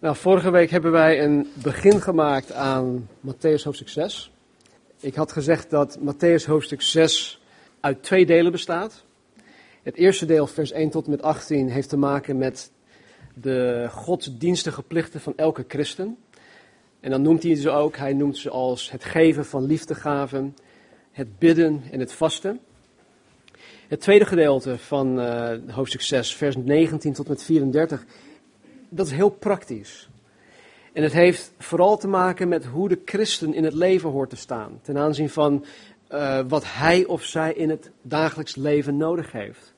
Nou, vorige week hebben wij een begin gemaakt aan Matthäus hoofdstuk 6. Ik had gezegd dat Matthäus hoofdstuk 6 uit twee delen bestaat. Het eerste deel, vers 1 tot en met 18, heeft te maken met de godsdienstige plichten van elke christen. En dan noemt hij ze ook, hij noemt ze als het geven van liefdegaven, het bidden en het vasten. Het tweede gedeelte van uh, hoofdstuk 6, vers 19 tot en met 34, dat is heel praktisch. En het heeft vooral te maken met hoe de christen in het leven hoort te staan. Ten aanzien van uh, wat hij of zij in het dagelijks leven nodig heeft.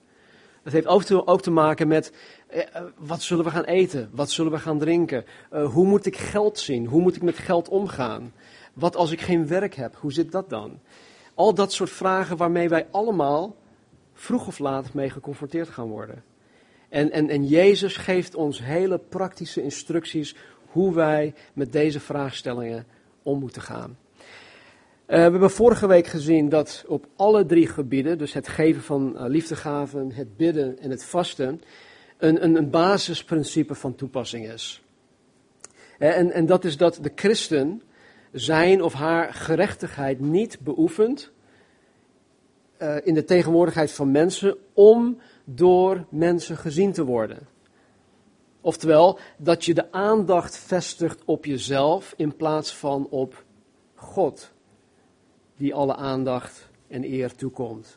Het heeft ook te, maken met uh, wat zullen we gaan eten? Wat zullen we gaan drinken? Hoe moet ik geld zien? Hoe moet ik met geld omgaan? Wat als ik geen werk heb? Hoe zit dat dan? Al dat soort vragen waarmee wij allemaal vroeg of laat mee geconfronteerd gaan worden. En, en, en Jezus geeft ons hele praktische instructies hoe wij met deze vraagstellingen om moeten gaan. Uh, we hebben vorige week gezien dat op alle drie gebieden, dus het geven van uh, liefdegaven, het bidden en het vasten, een, een, een basisprincipe van toepassing is. En, en dat is dat de christen zijn of haar gerechtigheid niet beoefent in de tegenwoordigheid van mensen om door mensen gezien te worden. Oftewel, dat je de aandacht vestigt op jezelf in plaats van op God, die alle aandacht en eer toekomt.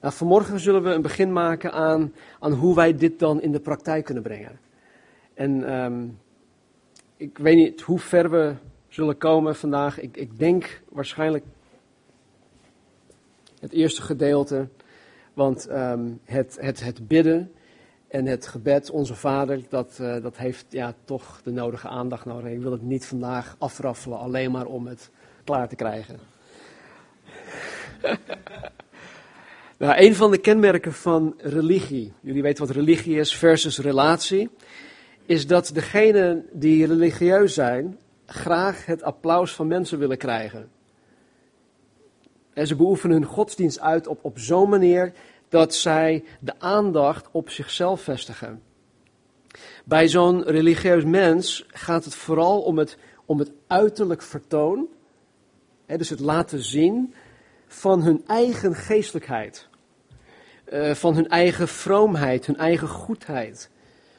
Nou, vanmorgen zullen we een begin maken aan, aan hoe wij dit dan in de praktijk kunnen brengen. En um, ik weet niet hoe ver we zullen komen vandaag. Ik, ik denk waarschijnlijk het eerste gedeelte. Want um, het, het, het bidden en het gebed, onze Vader, dat, uh, dat heeft ja, toch de nodige aandacht nodig. Ik wil het niet vandaag afraffelen, alleen maar om het klaar te krijgen. nou, een van de kenmerken van religie, jullie weten wat religie is versus relatie, is dat degenen die religieus zijn graag het applaus van mensen willen krijgen. En ze beoefenen hun godsdienst uit op, op zo'n manier dat zij de aandacht op zichzelf vestigen. Bij zo'n religieus mens gaat het vooral om het, om het uiterlijk vertoon, hè, dus het laten zien van hun eigen geestelijkheid, uh, van hun eigen vroomheid, hun eigen goedheid.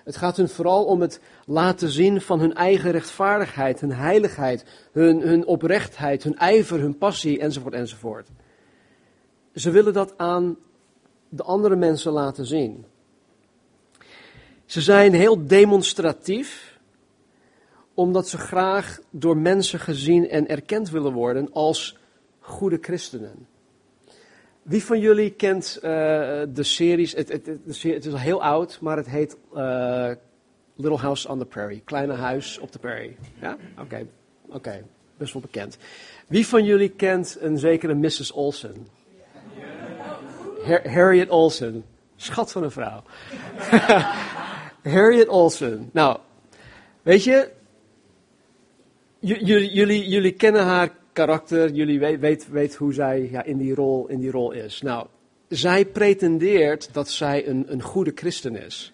Het gaat hun vooral om het laten zien van hun eigen rechtvaardigheid, hun heiligheid, hun, hun oprechtheid, hun ijver, hun passie enzovoort enzovoort. Ze willen dat aan de andere mensen laten zien. Ze zijn heel demonstratief, omdat ze graag door mensen gezien en erkend willen worden als goede christenen. Wie van jullie kent uh, de series? Het, het, het, het, is al heel oud, maar het heet uh, Little House on the Prairie. Kleine huis op de prairie. Ja? Oké, oké, best wel bekend. Wie van jullie kent een zekere Mrs. Olsen? Harriet Olsen. Schat van een vrouw. Harriet Olsen. Nou, weet je, jullie, jullie, jullie kennen haar karakter, jullie weten weet, weet hoe zij ja, in, die rol, in die rol is. Nou, zij pretendeert dat zij een, een goede christen is.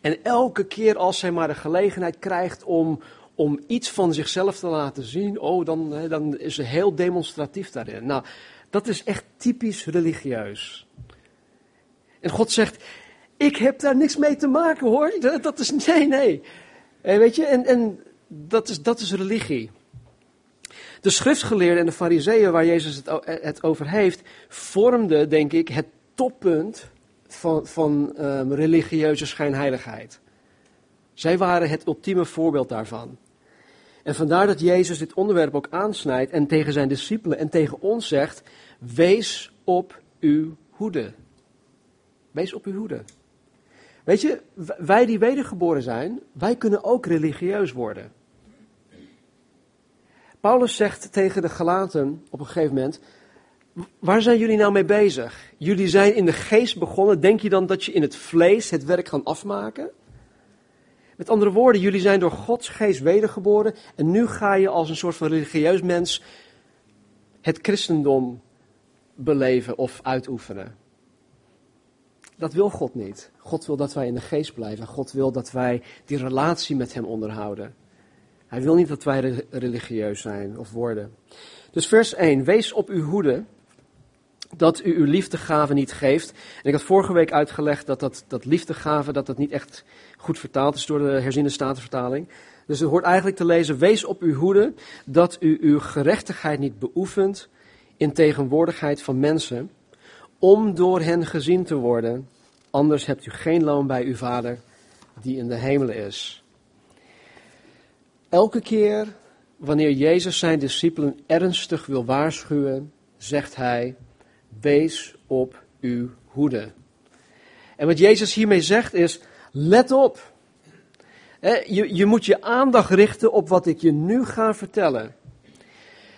En elke keer als zij maar de gelegenheid krijgt om, om iets van zichzelf te laten zien, oh, dan, dan is ze heel demonstratief daarin. Nou, dat is echt typisch religieus. En God zegt, ik heb daar niks mee te maken hoor. Dat is, nee, nee. En weet je, en, en dat, is, dat is religie. De schriftgeleerden en de fariseeën waar Jezus het, het over heeft, vormden, denk ik, het toppunt van, van um, religieuze schijnheiligheid. Zij waren het ultieme voorbeeld daarvan. En vandaar dat Jezus dit onderwerp ook aansnijdt en tegen zijn discipelen en tegen ons zegt: Wees op uw hoede. Wees op uw hoede. Weet je, wij die wedergeboren zijn, wij kunnen ook religieus worden. Paulus zegt tegen de Galaten op een gegeven moment: Waar zijn jullie nou mee bezig? Jullie zijn in de geest begonnen. Denk je dan dat je in het vlees het werk gaat afmaken? Met andere woorden, jullie zijn door Gods geest wedergeboren. En nu ga je als een soort van religieus mens het christendom beleven of uitoefenen. Dat wil God niet. God wil dat wij in de geest blijven. God wil dat wij die relatie met Hem onderhouden. Hij wil niet dat wij religieus zijn of worden. Dus vers 1. Wees op uw hoede dat u uw liefdegave niet geeft. En ik had vorige week uitgelegd dat dat, dat liefdegave dat dat niet echt goed vertaald is door de herziende statenvertaling. Dus het hoort eigenlijk te lezen, wees op uw hoede dat u uw gerechtigheid niet beoefent in tegenwoordigheid van mensen, om door hen gezien te worden. Anders hebt u geen loon bij uw Vader die in de hemelen is. Elke keer wanneer Jezus zijn discipelen ernstig wil waarschuwen, zegt hij, wees op uw hoede. En wat Jezus hiermee zegt is, let op. Je, je moet je aandacht richten op wat ik je nu ga vertellen.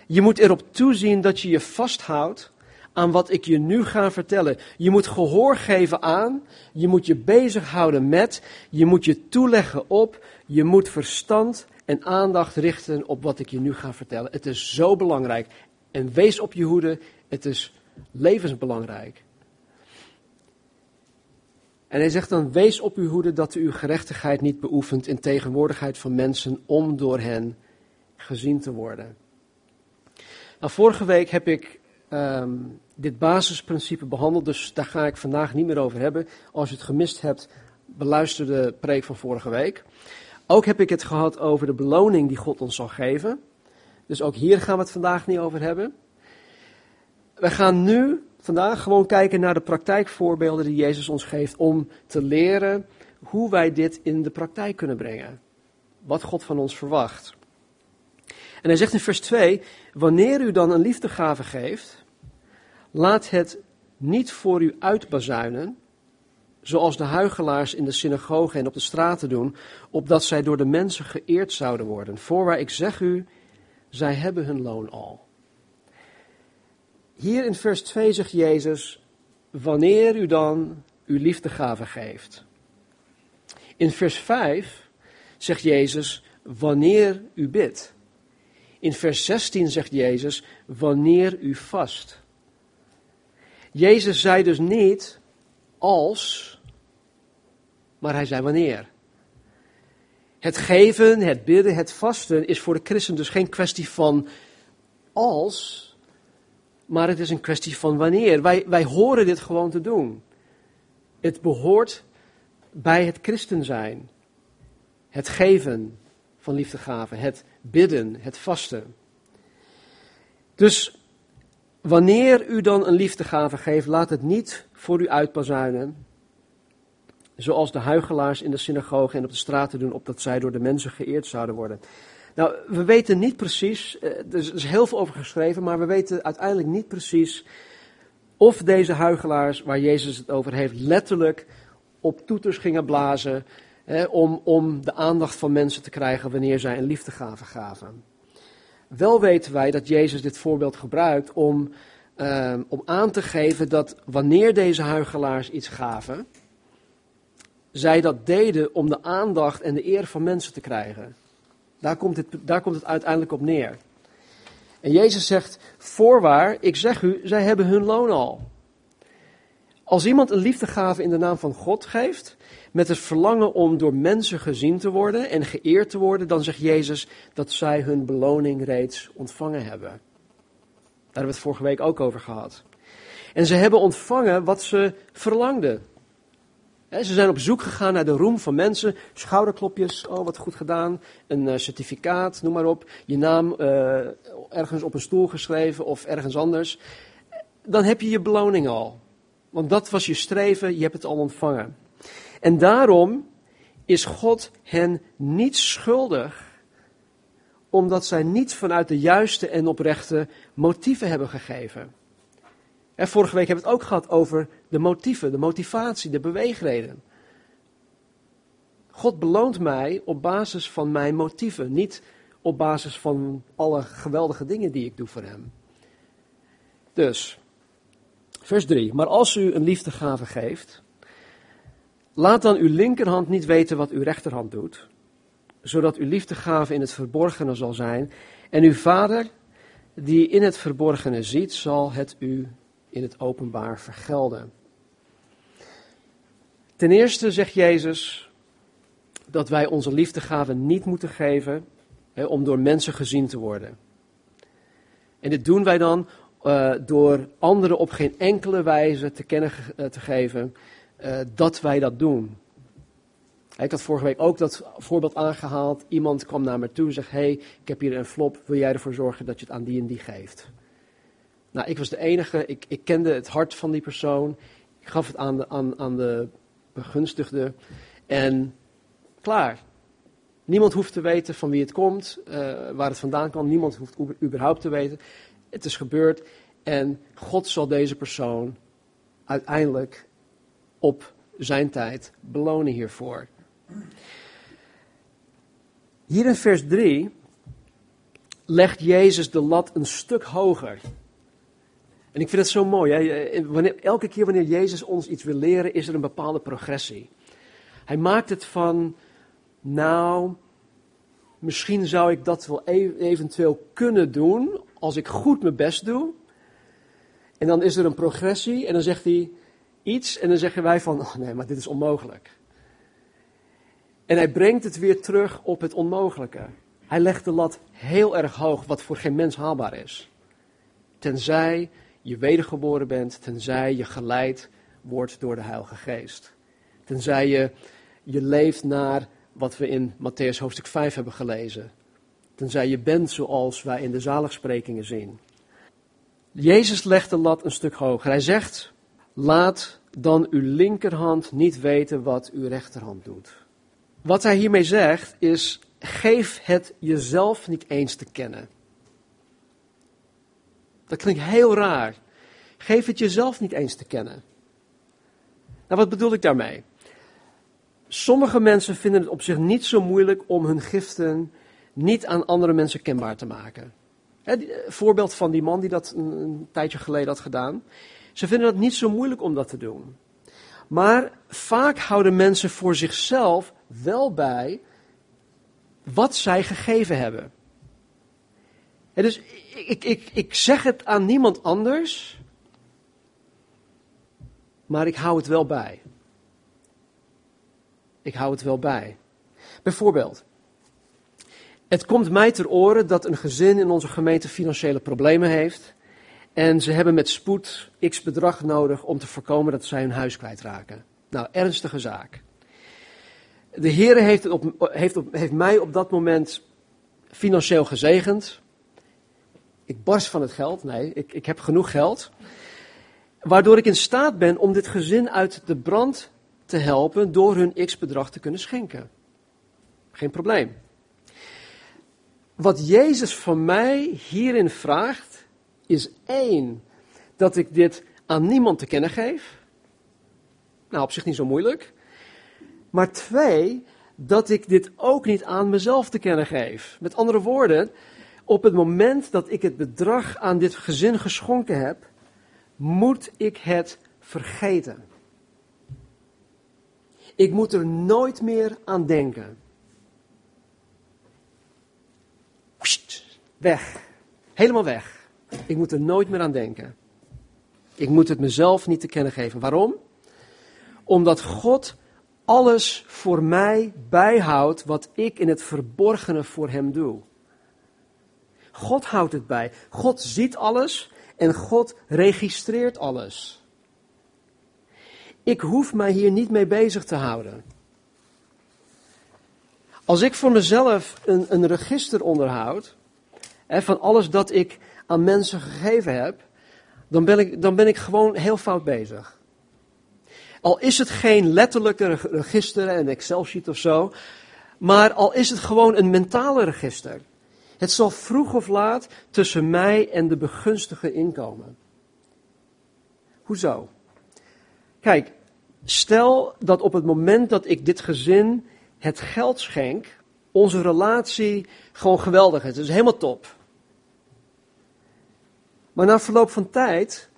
Je moet erop toezien dat je je vasthoudt aan wat ik je nu ga vertellen. Je moet gehoor geven aan, je moet je bezighouden met, je moet je toeleggen op, je moet verstand en aandacht richten op wat ik je nu ga vertellen. Het is zo belangrijk. En wees op je hoede, het is levensbelangrijk. En hij zegt dan, wees op uw hoede dat u uw gerechtigheid niet beoefent in tegenwoordigheid van mensen om door hen gezien te worden. Nou, vorige week heb ik ehm, dit basisprincipe behandeld, dus daar ga ik vandaag niet meer over hebben. Als je het gemist hebt, beluister de preek van vorige week. Ook heb ik het gehad over de beloning die God ons zal geven. Dus ook hier gaan we het vandaag niet over hebben. We gaan nu vandaag gewoon kijken naar de praktijkvoorbeelden die Jezus ons geeft om te leren hoe wij dit in de praktijk kunnen brengen. Wat God van ons verwacht. En hij zegt in vers 2: Wanneer u dan een liefdegave geeft, laat het niet voor u uitbazuinen, zoals de huigelaars in de synagogen en op de straten doen, opdat zij door de mensen geëerd zouden worden. Voorwaar ik zeg u, zij hebben hun loon al. Hier in vers 2 zegt Jezus, wanneer u dan uw liefdegave geeft. In vers 5 zegt Jezus, wanneer u bidt. In vers 16 zegt Jezus, wanneer u vast. Jezus zei dus niet als, maar hij zei wanneer. Het geven, het bidden, het vasten is voor de christen dus geen kwestie van als, maar het is een kwestie van wanneer. Wij, wij horen dit gewoon te doen. Het behoort bij het christen zijn. Het geven van liefdegaven, het bidden, het vasten. Dus wanneer u dan een liefdegave geeft, laat het niet voor u uitpazuinen, zoals de huigelaars in de synagoge en op de straten doen, opdat zij door de mensen geëerd zouden worden. Nou, we weten niet precies, eh, er is heel veel over geschreven, maar we weten uiteindelijk niet precies of deze huigelaars waar Jezus het over heeft letterlijk op toeters gingen blazen om, om de aandacht van mensen te krijgen wanneer zij een liefdegave gaven. Wel weten wij dat Jezus dit voorbeeld gebruikt om, ehm, om aan te geven dat wanneer deze huigelaars iets gaven, zij dat deden om de aandacht en de eer van mensen te krijgen. Daar komt, het, daar komt het uiteindelijk op neer. En Jezus zegt, voorwaar, ik zeg u, zij hebben hun loon al. Als iemand een liefdegave in de naam van God geeft, met het verlangen om door mensen gezien te worden en geëerd te worden, dan zegt Jezus dat zij hun beloning reeds ontvangen hebben. Daar hebben we het vorige week ook over gehad. En ze hebben ontvangen wat ze verlangden. Ze zijn op zoek gegaan naar de roem van mensen, schouderklopjes, oh wat goed gedaan, een eh, certificaat, noem maar op, je naam uh, ergens op een stoel geschreven of ergens anders. Dan heb je je beloning al. Want dat was je streven, je hebt het al ontvangen. En daarom is God hen niet schuldig, omdat zij niet vanuit de juiste en oprechte motieven hebben gegeven. En vorige week hebben we het ook gehad over de motieven, de motivatie, de beweegreden. God beloont mij op basis van mijn motieven, niet op basis van alle geweldige dingen die ik doe voor Hem. Dus, vers 3. Maar als u een liefdegave geeft, laat dan uw linkerhand niet weten wat uw rechterhand doet, zodat uw liefdegave in het verborgene zal zijn. En uw vader, die in het verborgene ziet, zal het u in het openbaar vergelden. Ten eerste zegt Jezus dat wij onze liefdegaven niet moeten geven om door mensen gezien te worden. En dit doen wij dan uh, door anderen op geen enkele wijze te kennen uh, te geven uh, dat wij dat doen. Ik had vorige week ook dat voorbeeld aangehaald. Iemand kwam naar me toe en zegt: hey, ik heb hier een flop. Wil jij ervoor zorgen dat je het aan die en die geeft? Nou, ik was de enige. Ik, ik kende het hart van die persoon. Ik gaf het aan de, aan, aan de begunstigde. En klaar. Niemand hoeft te weten van wie het komt, waar het vandaan kwam. Niemand hoeft überhaupt te weten. Het is gebeurd. En God zal deze persoon uiteindelijk op zijn tijd belonen hiervoor. Hier in vers 3 legt Jezus de lat een stuk hoger. En ik vind het zo mooi. Hè? Wanneer, elke keer wanneer Jezus ons iets wil leren, is er een bepaalde progressie. Hij maakt het van, nou, misschien zou ik dat wel e-, eventueel kunnen doen als ik goed mijn best doe. En dan is er een progressie en dan zegt hij iets en dan zeggen wij van, oh nee, maar dit is onmogelijk. En hij brengt het weer terug op het onmogelijke. Hij legt de lat heel erg hoog, wat voor geen mens haalbaar is. Tenzij je wedergeboren bent, tenzij je geleid wordt door de Heilige Geest. Tenzij je, je leeft naar wat we in Matthäus hoofdstuk 5 hebben gelezen. Tenzij je bent zoals wij in de zaligsprekingen zien. Jezus legt de lat een stuk hoger. Hij zegt, laat dan uw linkerhand niet weten wat uw rechterhand doet. Wat hij hiermee zegt is, geef het jezelf niet eens te kennen. Dat klinkt heel raar. Geef het jezelf niet eens te kennen. Nou, wat bedoel ik daarmee? Sommige mensen vinden het op zich niet zo moeilijk om hun giften niet aan andere mensen kenbaar te maken. Eh, voorbeeld van die man die dat een, tijdje geleden had gedaan. Ze vinden het niet zo moeilijk om dat te doen. Maar vaak houden mensen voor zichzelf wel bij wat zij gegeven hebben. En dus ik, ik, ik zeg het aan niemand anders, maar ik hou het wel bij. Ik hou het wel bij. Bijvoorbeeld, het komt mij ter oren dat een gezin in onze gemeente financiële problemen heeft. En ze hebben met spoed x bedrag nodig om te voorkomen dat zij hun huis kwijtraken. Nou, ernstige zaak. De Heer heeft, op, heeft, heeft mij op dat moment financieel gezegend. Ik barst van het geld. Nee, ik, ik heb genoeg geld. Waardoor ik in staat ben om dit gezin uit de brand te helpen door hun x-bedrag te kunnen schenken. Geen probleem. Wat Jezus van mij hierin vraagt, is één, dat ik dit aan niemand te kennen geef. Nou, op zich niet zo moeilijk. Maar twee, dat ik dit ook niet aan mezelf te kennen geef. Met andere woorden, op het moment dat ik het bedrag aan dit gezin geschonken heb, moet ik het vergeten. Ik moet er nooit meer aan denken. Weg. Helemaal weg. Ik moet er nooit meer aan denken. Ik moet het mezelf niet te kennen geven. Waarom? Omdat God alles voor mij bijhoudt wat ik in het verborgene voor Hem doe. God houdt het bij. God ziet alles en God registreert alles. Ik hoef mij hier niet mee bezig te houden. Als ik voor mezelf een, een register onderhoud van alles dat ik aan mensen gegeven heb, dan ben, ik, dan ben ik gewoon heel fout bezig. Al is het geen letterlijke register, een Excel-sheet of zo, maar al is het gewoon een mentale register. Het zal vroeg of laat tussen mij en de begunstige inkomen. Hoezo? Kijk, stel dat op het moment dat ik dit gezin het geld schenk, onze relatie gewoon geweldig is. Het is helemaal top. Maar na verloop van tijd,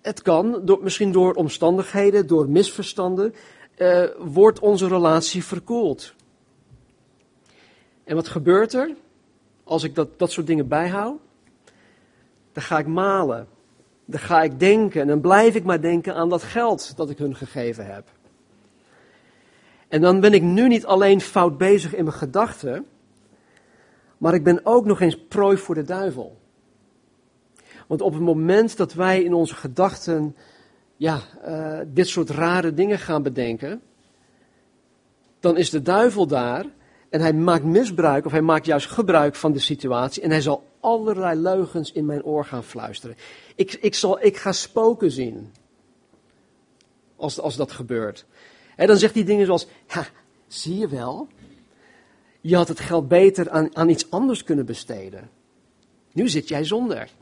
het kan, door, misschien door omstandigheden, door misverstanden, uh, wordt onze relatie verkoeld. En wat gebeurt er als ik dat, dat soort dingen bijhoud? Dan ga ik malen. Dan ga ik denken en dan blijf ik maar denken aan dat geld dat ik hun gegeven heb. En dan ben ik nu niet alleen fout bezig in mijn gedachten, Maar ik ben ook nog eens prooi voor de duivel. Want op het moment dat wij in onze gedachten ja, uh, dit soort rare dingen gaan bedenken, dan is de duivel daar en hij maakt misbruik of hij maakt juist gebruik van de situatie en hij zal allerlei leugens in mijn oor gaan fluisteren. Ik, ik, zal, ik ga spoken zien als, als dat gebeurt. En dan zegt hij dingen zoals, ja, zie je wel, je had het geld beter aan, aan iets anders kunnen besteden. Nu zit jij zonder.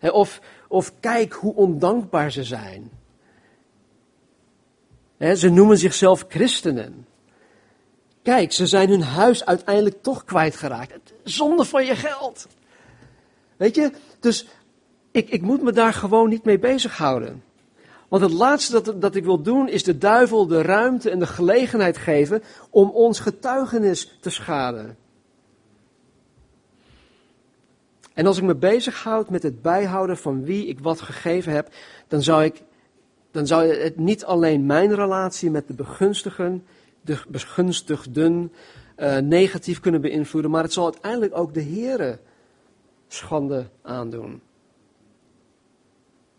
Of, of kijk hoe ondankbaar ze zijn. ze noemen zichzelf christenen. Kijk, ze zijn hun huis uiteindelijk toch kwijtgeraakt. Zonde van je geld. Weet je, dus ik, ik moet me daar gewoon niet mee bezighouden. Want het laatste dat, dat ik wil doen is de duivel de ruimte en de gelegenheid geven om ons getuigenis te schaden. En als ik me bezighoud met het bijhouden van wie ik wat gegeven heb, dan zou, ik, dan zou het niet alleen mijn relatie met de begunstigen, de begunstigden, uh, negatief kunnen beïnvloeden, maar het zal uiteindelijk ook de Here schande aandoen.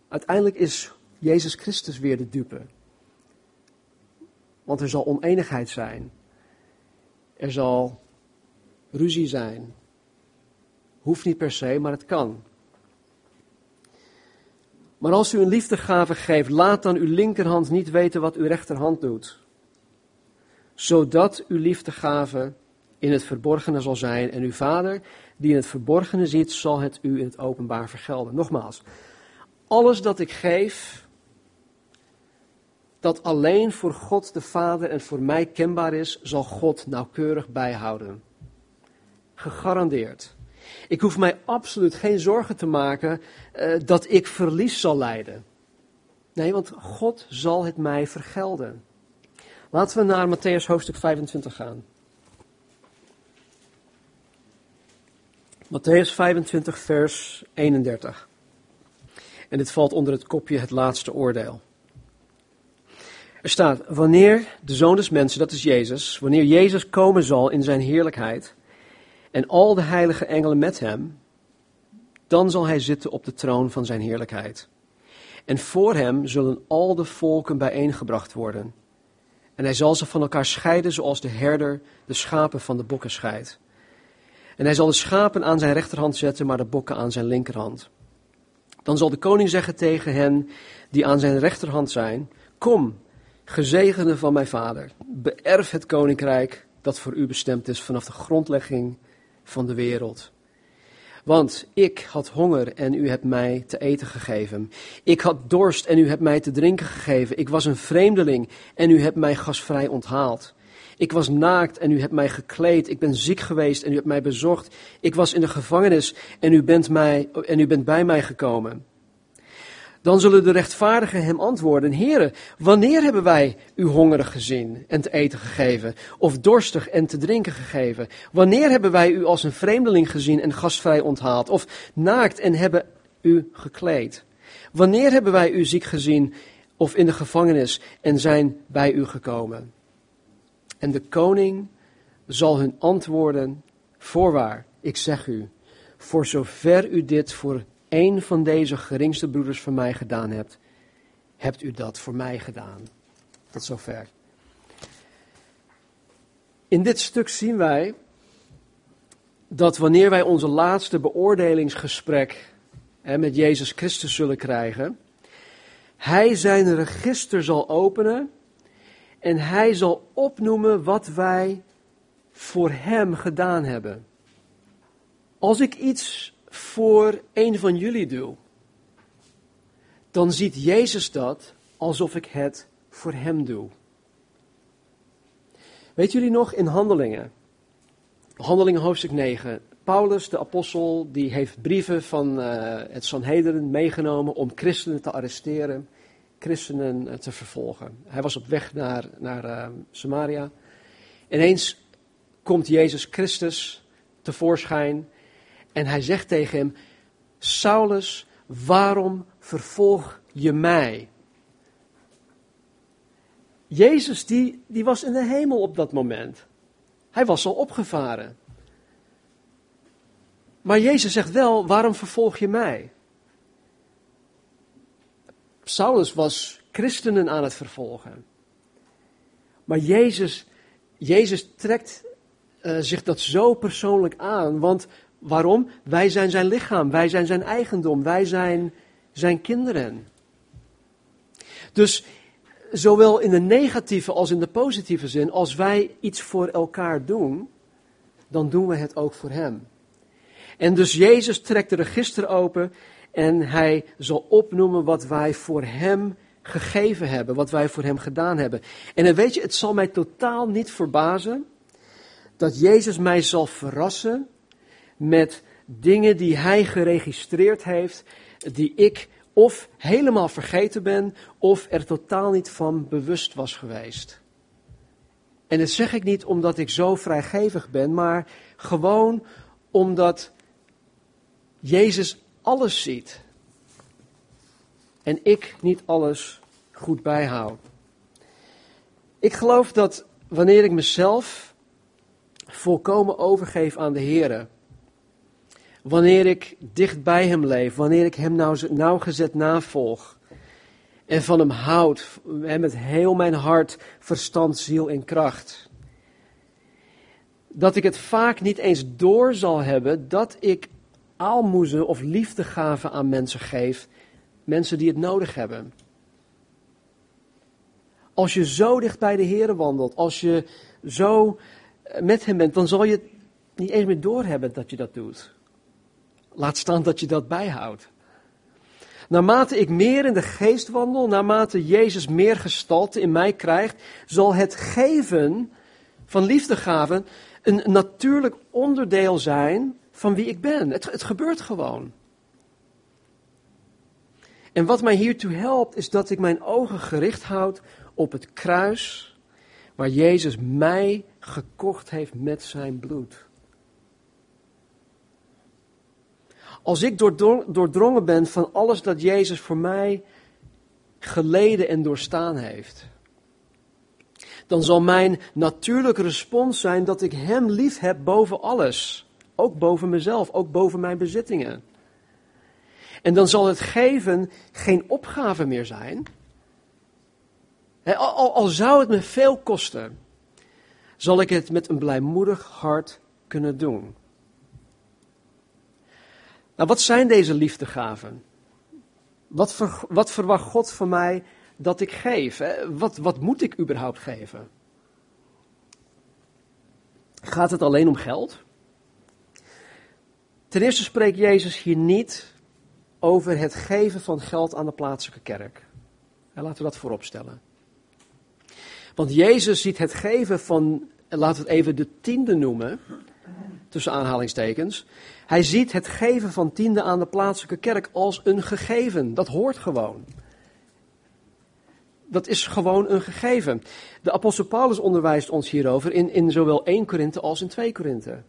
Uiteindelijk is Jezus Christus weer de dupe. Want er zal oneenigheid zijn. Er zal ruzie zijn. Hoeft niet per se, maar het kan. Maar als u een liefdegave geeft, laat dan uw linkerhand niet weten wat uw rechterhand doet. Zodat uw liefdegave in het verborgene zal zijn en uw vader, die in het verborgene ziet, zal het u in het openbaar vergelden. Nogmaals, alles dat ik geef, dat alleen voor God de Vader en voor mij kenbaar is, zal God nauwkeurig bijhouden. Gegarandeerd. Ik hoef mij absoluut geen zorgen te maken uh, dat ik verlies zal lijden. Nee, want God zal het mij vergelden. Laten we naar Matthäus hoofdstuk 25 gaan. Matthäus 25, vers 31. En dit valt onder het kopje het laatste oordeel. Er staat, wanneer de zoon des mensen, dat is Jezus, wanneer Jezus komen zal in zijn heerlijkheid en al de heilige engelen met hem, dan zal hij zitten op de troon van zijn heerlijkheid. En voor hem zullen al de volken bijeengebracht worden. En hij zal ze van elkaar scheiden zoals de herder de schapen van de bokken scheidt. En hij zal de schapen aan zijn rechterhand zetten, maar de bokken aan zijn linkerhand. Dan zal de koning zeggen tegen hen die aan zijn rechterhand zijn: Kom, Gezegende van mijn vader, beërf het koninkrijk dat voor u bestemd is vanaf de grondlegging van de wereld. Want ik had honger en u hebt mij te eten gegeven. Ik had dorst en u hebt mij te drinken gegeven. Ik was een vreemdeling en u hebt mij gasvrij onthaald. Ik was naakt en u hebt mij gekleed. Ik ben ziek geweest en u hebt mij bezocht. Ik was in de gevangenis en u bent, mij, en u bent bij mij gekomen. Dan zullen de rechtvaardigen hem antwoorden: Heere, wanneer hebben wij u hongerig gezien en te eten gegeven, of dorstig en te drinken gegeven? Wanneer hebben wij u als een vreemdeling gezien en gastvrij onthaald, of naakt en hebben u gekleed? Wanneer hebben wij u ziek gezien of in de gevangenis en zijn bij u gekomen? En de koning zal hun antwoorden: Voorwaar, ik zeg u, voor zover u dit voor een van deze geringste broeders van mij gedaan hebt, hebt u dat voor mij gedaan. Tot zover. In dit stuk zien wij dat wanneer wij onze laatste beoordelingsgesprek hè, met Jezus Christus zullen krijgen, Hij zijn register zal openen en Hij zal opnoemen wat wij voor Hem gedaan hebben. Als ik iets voor een van jullie doe, dan ziet Jezus dat alsof ik het voor hem doe. Weet jullie nog in Handelingen? Handelingen hoofdstuk 9. Paulus, de apostel, die heeft brieven van uh, het Sanhedrin meegenomen om christenen te arresteren, christenen uh, te vervolgen. Hij was op weg naar, naar uh, Samaria. Ineens komt Jezus Christus tevoorschijn en hij zegt tegen hem: Saulus, waarom vervolg je mij? Jezus, die, die was in de hemel op dat moment. Hij was al opgevaren. Maar Jezus zegt wel, waarom vervolg je mij? Saulus was christenen aan het vervolgen. Maar Jezus, Jezus trekt uh, zich dat zo persoonlijk aan. Want waarom? Wij zijn zijn lichaam, wij zijn zijn eigendom, wij zijn zijn kinderen. Dus zowel in de negatieve als in de positieve zin, als wij iets voor elkaar doen, dan doen we het ook voor hem. En dus Jezus trekt de register open en hij zal opnoemen wat wij voor hem gegeven hebben, wat wij voor hem gedaan hebben. En dan weet je, het zal mij totaal niet verbazen dat Jezus mij zal verrassen met dingen die hij geregistreerd heeft, die ik of helemaal vergeten ben, of er totaal niet van bewust was geweest. En dat zeg ik niet omdat ik zo vrijgevig ben, maar gewoon omdat Jezus alles ziet. En ik niet alles goed bijhoud. Ik geloof dat wanneer ik mezelf volkomen overgeef aan de Heer, wanneer ik dicht bij Hem leef, wanneer ik Hem nauwgezet navolg en van Hem houd, met heel mijn hart, verstand, ziel en kracht, dat ik het vaak niet eens door zal hebben dat ik aalmoezen of liefdegaven aan mensen geef, mensen die het nodig hebben. Als je zo dicht bij de Heer wandelt, als je zo eh, met Hem bent, dan zal je het niet eens meer doorhebben dat je dat doet. Laat staan dat je dat bijhoudt. Naarmate ik meer in de geest wandel, naarmate Jezus meer gestalte in mij krijgt, zal het geven van liefdegaven een natuurlijk onderdeel zijn van wie ik ben. Het, het gebeurt gewoon. En wat mij hiertoe helpt, is dat ik mijn ogen gericht houd op het kruis waar Jezus mij gekocht heeft met zijn bloed. Als ik doordrongen ben van alles dat Jezus voor mij geleden en doorstaan heeft, dan zal mijn natuurlijke respons zijn dat ik Hem lief heb boven alles. Ook boven mezelf, ook boven mijn bezittingen. En dan zal het geven geen opgave meer zijn. Al, al, zou het me veel kosten, zal ik het met een blijmoedig hart kunnen doen. Nou, wat zijn deze liefdegaven? Wat, wat verwacht God van mij dat ik geef? Wat, wat moet ik überhaupt geven? Gaat het alleen om geld? Ten eerste spreekt Jezus hier niet over het geven van geld aan de plaatselijke kerk. laten we dat voorop stellen. Want Jezus ziet het geven van, laten we het even de tiende noemen, tussen aanhalingstekens. Hij ziet het geven van tiende aan de plaatselijke kerk als een gegeven. Dat hoort gewoon. Dat is gewoon een gegeven. De apostel Paulus onderwijst ons hierover in, in zowel 1 Korinthe als in 2 Korinthe.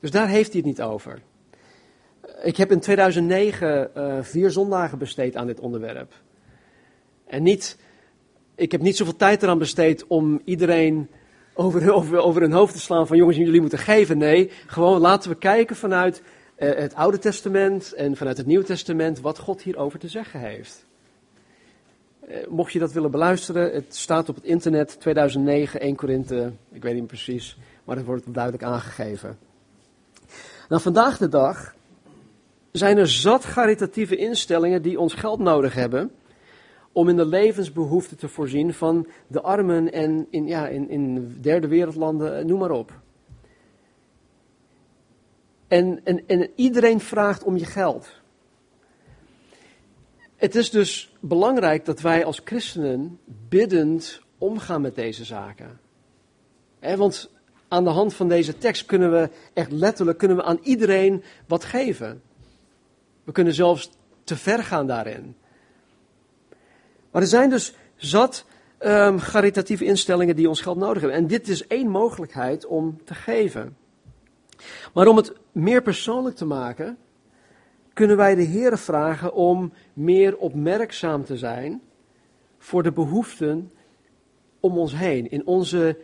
Dus daar heeft hij het niet over. Ik heb in 2009 uh, eh, vier zondagen besteed aan dit onderwerp. En niet, ik heb niet zoveel tijd eraan besteed om iedereen over, over, hun hoofd te slaan van jongens, jullie moeten geven. Nee, gewoon laten we kijken vanuit uh, het Oude Testament en vanuit het Nieuwe Testament wat God hierover te zeggen heeft. Uh, mocht je dat willen beluisteren, het staat op het internet 2009, 1 Korinthe, ik weet niet precies, maar het wordt duidelijk aangegeven. Nou, vandaag de dag zijn er zat caritatieve instellingen die ons geld nodig hebben om in de levensbehoeften te voorzien van de armen en in, ja, in, in derde wereldlanden, eh, noem maar op. En, en, en iedereen vraagt om je geld. Het is dus belangrijk dat wij als christenen biddend omgaan met deze zaken. want aan de hand van deze tekst kunnen we echt letterlijk kunnen we aan iedereen wat geven. We kunnen zelfs te ver gaan daarin. Maar er zijn dus zat um, caritatieve instellingen die ons geld nodig hebben. En dit is één mogelijkheid om te geven. Maar om het meer persoonlijk te maken, kunnen wij de Heer vragen om meer opmerkzaam te zijn voor de behoeften om ons heen, in onze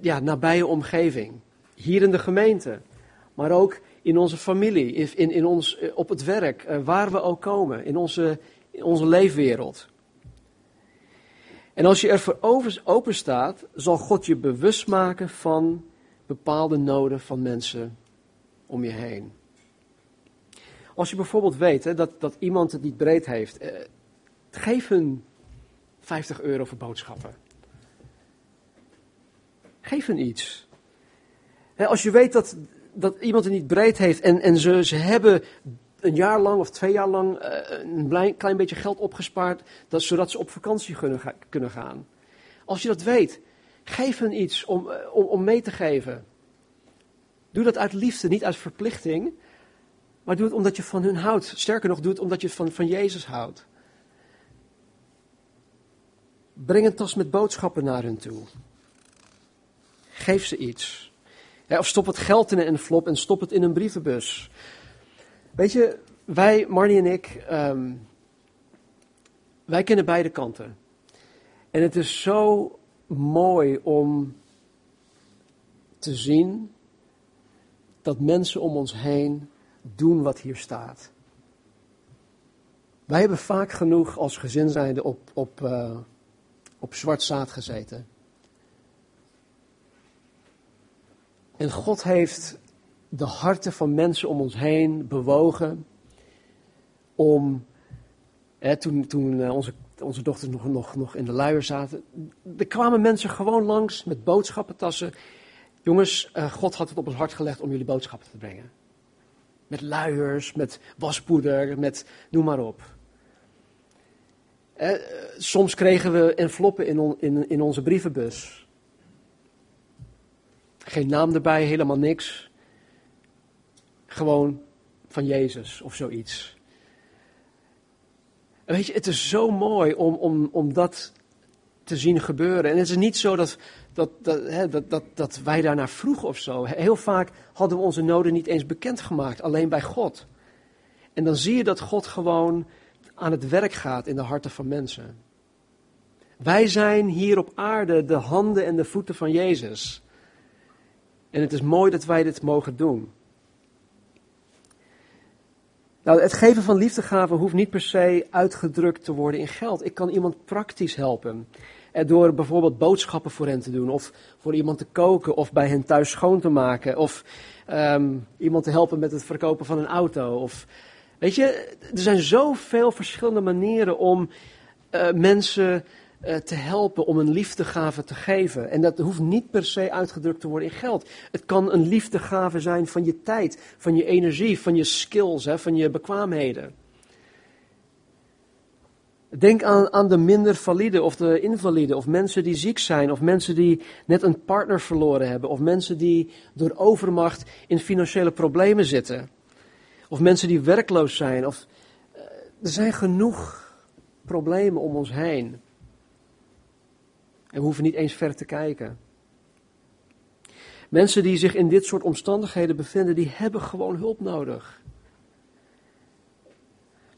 ja, nabije omgeving. Hier in de gemeente, maar ook in onze familie, in, in ons, eh, op het werk, eh, waar we ook komen, in onze, in onze leefwereld. En als je ervoor open staat, zal God je bewust maken van bepaalde noden van mensen om je heen. Als je bijvoorbeeld weet dat, dat iemand het niet breed heeft, eh, geef hun 50 euro voor boodschappen. Geef hun iets. Hè, als je weet dat, dat iemand het niet breed heeft en, en ze, ze hebben een jaar lang of twee jaar lang uh, een klein beetje geld opgespaard, dat, zodat ze op vakantie kunnen, gaan. Als je dat weet, geef hen iets om, uh, om, om mee te geven. Doe dat uit liefde, niet uit verplichting, maar doe het omdat je van hun houdt. Sterker nog, doe het omdat je van, van Jezus houdt. Breng een tas met boodschappen naar hen toe. Geef ze iets. Of stop het geld in een envelop en stop het in een brievenbus. Weet je, wij, Marnie en ik, ehm, wij kennen beide kanten. En het is zo mooi om te zien dat mensen om ons heen doen wat hier staat. Wij hebben vaak genoeg als gezin zijnde op, op, uh, op zwart zaad gezeten. En God heeft de harten van mensen om ons heen bewogen om, toen, toen eh, onze, onze dochters nog, nog, nog in de luier zaten, er kwamen mensen gewoon langs met boodschappentassen. Jongens, uh, God had het op ons hart gelegd om jullie boodschappen te brengen. Met luiers, met waspoeder, met noem maar op. Eh, soms kregen we enveloppen in, in, in onze brievenbus. Geen naam erbij, helemaal niks. Gewoon van Jezus of zoiets. Weet je, het is zo mooi om, om, om dat te zien gebeuren. En het is niet zo dat, dat, dat, hè, dat, dat, dat wij daarnaar vroegen of zo. Heel vaak hadden we onze noden niet eens bekendgemaakt, alleen bij God. En dan zie je dat God gewoon aan het werk gaat in de harten van mensen. Wij zijn hier op aarde de handen en de voeten van Jezus. En het is mooi dat wij dit mogen doen. Nou, het geven van liefdegaven hoeft niet per se uitgedrukt te worden in geld. Ik kan iemand praktisch helpen. Door bijvoorbeeld boodschappen voor hen te doen, of voor iemand te koken, of bij hen thuis schoon te maken, of um, iemand te helpen met het verkopen van een auto. Of, weet je, er zijn zoveel verschillende manieren om uh, mensen te helpen, om een liefdegave te geven. En dat hoeft niet per se uitgedrukt te worden in geld. Het kan een liefdegave zijn van je tijd, van je energie, van je skills, hè, van je bekwaamheden. Denk aan, aan de minder valide of de invalide, of mensen die ziek zijn, of mensen die net een partner verloren hebben, of mensen die door overmacht in financiële problemen zitten, of mensen die werkloos zijn. Of, uh, er zijn genoeg problemen om ons heen. En we hoeven niet eens ver te kijken. Mensen die zich in dit soort omstandigheden bevinden, die hebben gewoon hulp nodig.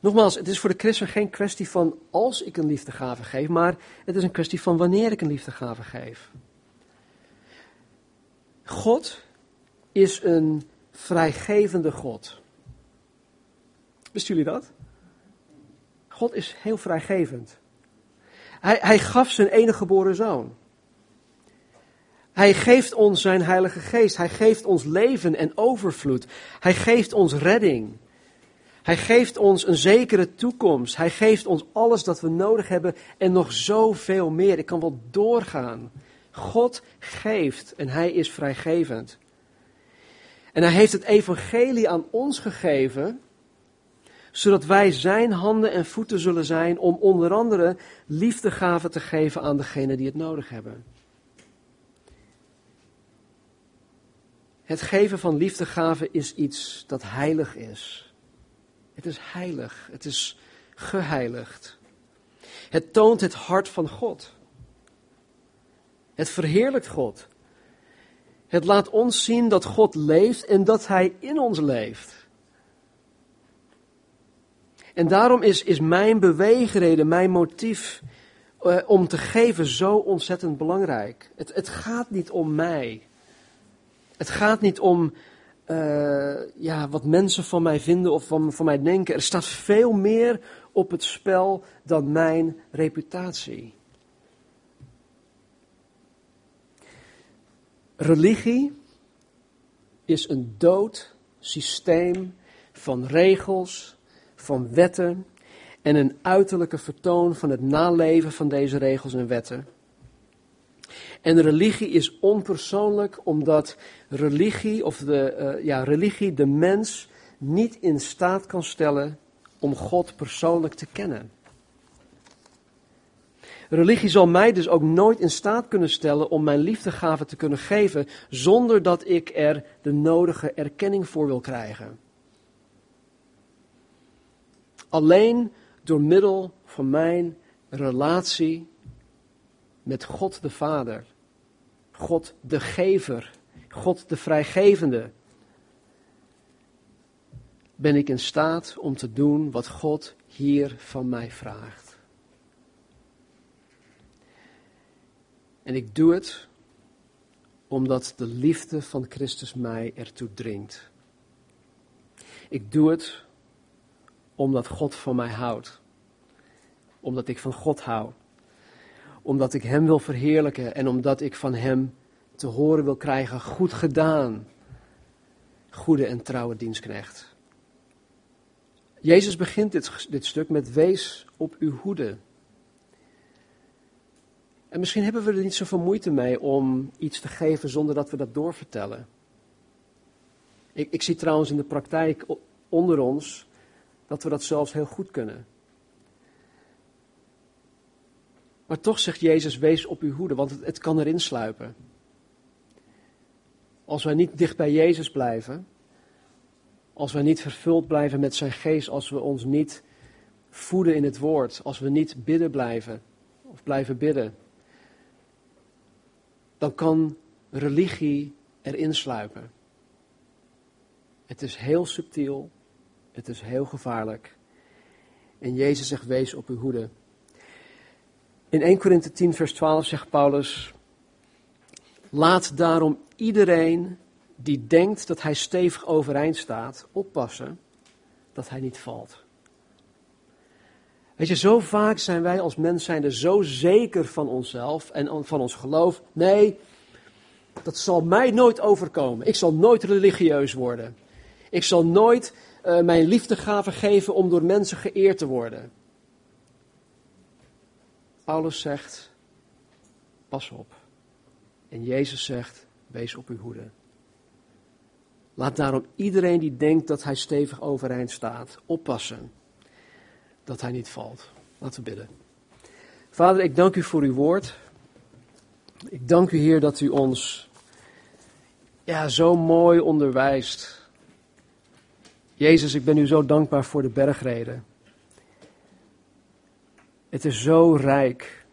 Nogmaals, het is voor de christen geen kwestie van als ik een liefdegave geef, maar het is een kwestie van wanneer ik een liefdegave geef. God is een vrijgevende God. Wisten jullie dat? God is heel vrijgevend. Hij, hij gaf zijn enige geboren zoon. Hij geeft ons zijn heilige geest. Hij geeft ons leven en overvloed. Hij geeft ons redding. Hij geeft ons een zekere toekomst. Hij geeft ons alles dat we nodig hebben en nog zoveel meer. Ik kan wel doorgaan. God geeft en hij is vrijgevend. En hij heeft het evangelie aan ons gegeven, zodat wij zijn handen en voeten zullen zijn om onder andere liefdegaven te geven aan degenen die het nodig hebben. Het geven van liefdegaven is iets dat heilig is. Het is heilig. Het is geheiligd. Het toont het hart van God. Het verheerlijkt God. Het laat ons zien dat God leeft en dat Hij in ons leeft. En daarom is, is mijn beweegreden, mijn motief uh, om te geven zo ontzettend belangrijk. Het, het gaat niet om mij. Het gaat niet om eh, ja, wat mensen van mij vinden of van, van mij denken. Er staat veel meer op het spel dan mijn reputatie. Religie is een dood systeem van regels, van wetten en een uiterlijke vertoon van het naleven van deze regels en wetten. En religie is onpersoonlijk omdat religie, of de, uh, ja, religie de mens niet in staat kan stellen om God persoonlijk te kennen. Religie zal mij dus ook nooit in staat kunnen stellen om mijn liefdegave te kunnen geven zonder dat ik er de nodige erkenning voor wil krijgen. Alleen door middel van mijn relatie met God de Vader, God de Gever, God de Vrijgevende, ben ik in staat om te doen wat God hier van mij vraagt. En ik doe het omdat de liefde van Christus mij ertoe dringt. Ik doe het omdat God van mij houdt. Omdat ik van God hou. Omdat ik Hem wil verheerlijken en omdat ik van Hem te horen wil krijgen, goed gedaan, goede en trouwe dienstknecht. Jezus begint dit, dit stuk met wees op uw hoede. En misschien hebben we er niet zoveel moeite mee om iets te geven zonder dat we dat doorvertellen. Ik, ik zie trouwens in de praktijk onder ons dat we dat zelfs heel goed kunnen. Maar toch zegt Jezus, wees op uw hoede, want het, kan erin sluipen. Als wij niet dicht bij Jezus blijven, als wij niet vervuld blijven met zijn geest, als we ons niet voeden in het woord, als we niet bidden blijven of blijven bidden, dan kan religie erin sluipen. Het is heel subtiel, het is heel gevaarlijk. En Jezus zegt: wees op uw hoede. In 1 Korinthe 10, vers 12 zegt Paulus: Laat daarom iedereen die denkt dat hij stevig overeind staat, oppassen dat hij niet valt. Weet je, zo vaak zijn wij als mens zijnde zo zeker van onszelf en van ons geloof. Nee, dat zal mij nooit overkomen. Ik zal nooit religieus worden. Ik zal nooit uh, mijn liefdegave geven om door mensen geëerd te worden. Paulus zegt, pas op. En Jezus zegt, wees op uw hoede. Laat daarom iedereen die denkt dat hij stevig overeind staat, oppassen dat hij niet valt. Laten we bidden. Vader, ik dank u voor uw woord. Ik dank u, Heer, dat u ons ja, zo mooi onderwijst. Jezus, ik ben u zo dankbaar voor de bergreden. Het is zo rijk.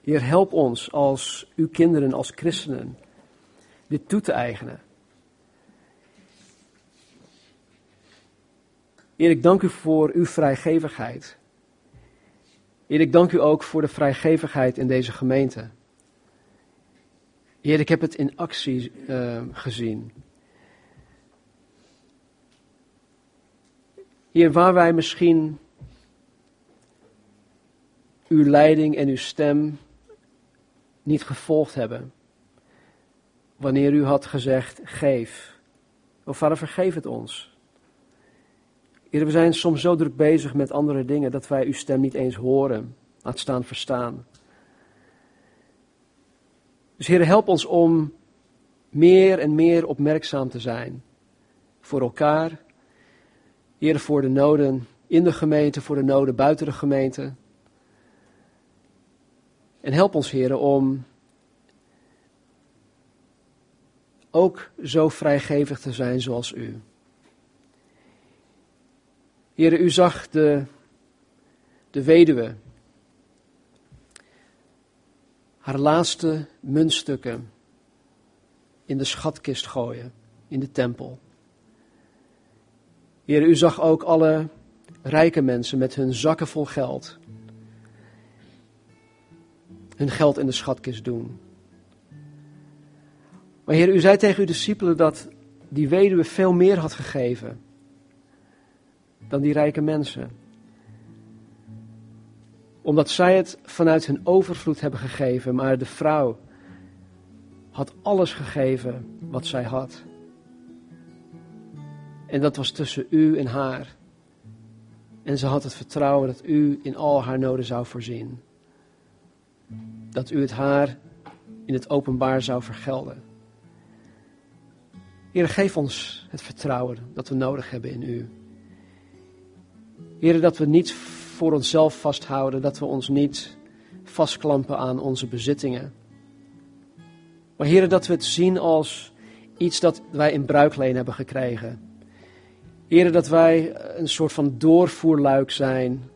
Heer, help ons als uw kinderen, als christenen, dit toe te eigenen. Heer, ik dank u voor uw vrijgevigheid. Heer, ik dank u ook voor de vrijgevigheid in deze gemeente. Heer, ik heb het in actie uh, gezien. Heer, waar wij misschien uw leiding en uw stem niet gevolgd hebben. Wanneer u had gezegd, geef. O vader, vergeef het ons. Heer, we zijn soms zo druk bezig met andere dingen dat wij uw stem niet eens horen, laat staan verstaan. Dus Heer, help ons om meer en meer opmerkzaam te zijn voor elkaar. Heer, voor de noden in de gemeente, voor de noden buiten de gemeente. En help ons, Heer, om ook zo vrijgevig te zijn zoals u. Heere, u zag de, de weduwe haar laatste muntstukken in de schatkist gooien, in de tempel. Heer, u zag ook alle rijke mensen met hun zakken vol geld hun geld in de schatkist doen. Maar Heer, u zei tegen uw discipelen dat die weduwe veel meer had gegeven dan die rijke mensen. Omdat zij het vanuit hun overvloed hebben gegeven, maar de vrouw had alles gegeven wat zij had. En dat was tussen u en haar. En ze had het vertrouwen dat u in al haar noden zou voorzien. Dat u het haar in het openbaar zou vergelden. Heer, geef ons het vertrouwen dat we nodig hebben in u. Heer, dat we niet voor onszelf vasthouden, dat we ons niet vastklampen aan onze bezittingen. Maar Heer, dat we het zien als iets dat wij in bruikleen hebben gekregen. Heer, dat wij een soort van doorvoerluik zijn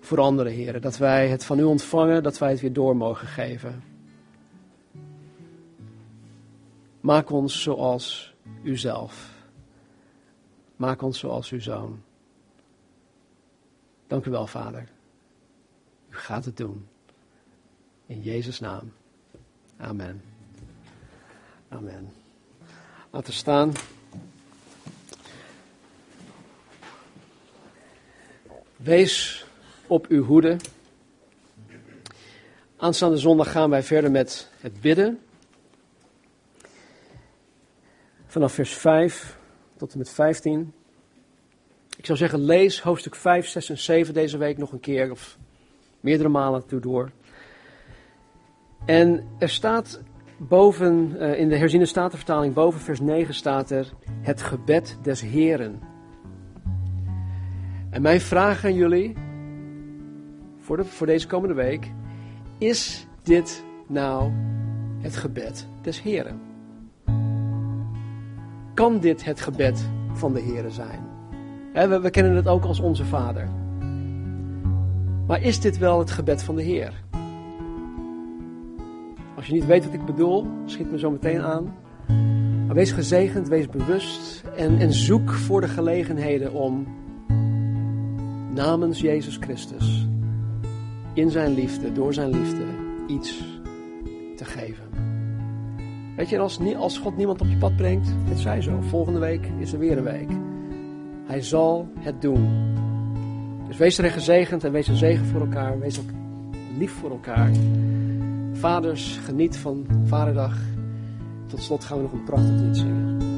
voor anderen, Heer. Dat wij het van u ontvangen, dat wij het weer door mogen geven. Maak ons zoals uzelf. Maak ons zoals uw zoon. Dank u wel, Vader. U gaat het doen. In Jezus' naam. Amen. Amen. Laten we staan. Wees op uw hoede. Aanstaande zondag gaan wij verder met het bidden. Vanaf vers 5 tot en met 15. Ik zou zeggen, lees hoofdstuk 5, 6 en 7 deze week nog een keer of meerdere malen toe door. En er staat boven, uh, in de herziene statenvertaling, boven vers 9 staat er het gebed des Heren. En mijn vraag aan jullie voor, de, voor deze komende week, is dit nou het gebed des Heren? Kan dit het gebed van de Heren zijn? we, kennen het ook als onze Vader. Maar is dit wel het gebed van de Heer? Als je niet weet wat ik bedoel, schiet me zo meteen aan. Maar wees gezegend, wees bewust en, en zoek voor de gelegenheden om namens Jezus Christus in zijn liefde, door zijn liefde, iets te geven. Weet je, als, als God niemand op je pad brengt, het zij zo. Volgende week is er weer een week. Hij zal het doen. Dus wees erin gezegend en wees een zegen voor elkaar. Wees ook lief voor elkaar. Vaders, geniet van Vaderdag. Tot slot gaan we nog een prachtig lied zingen.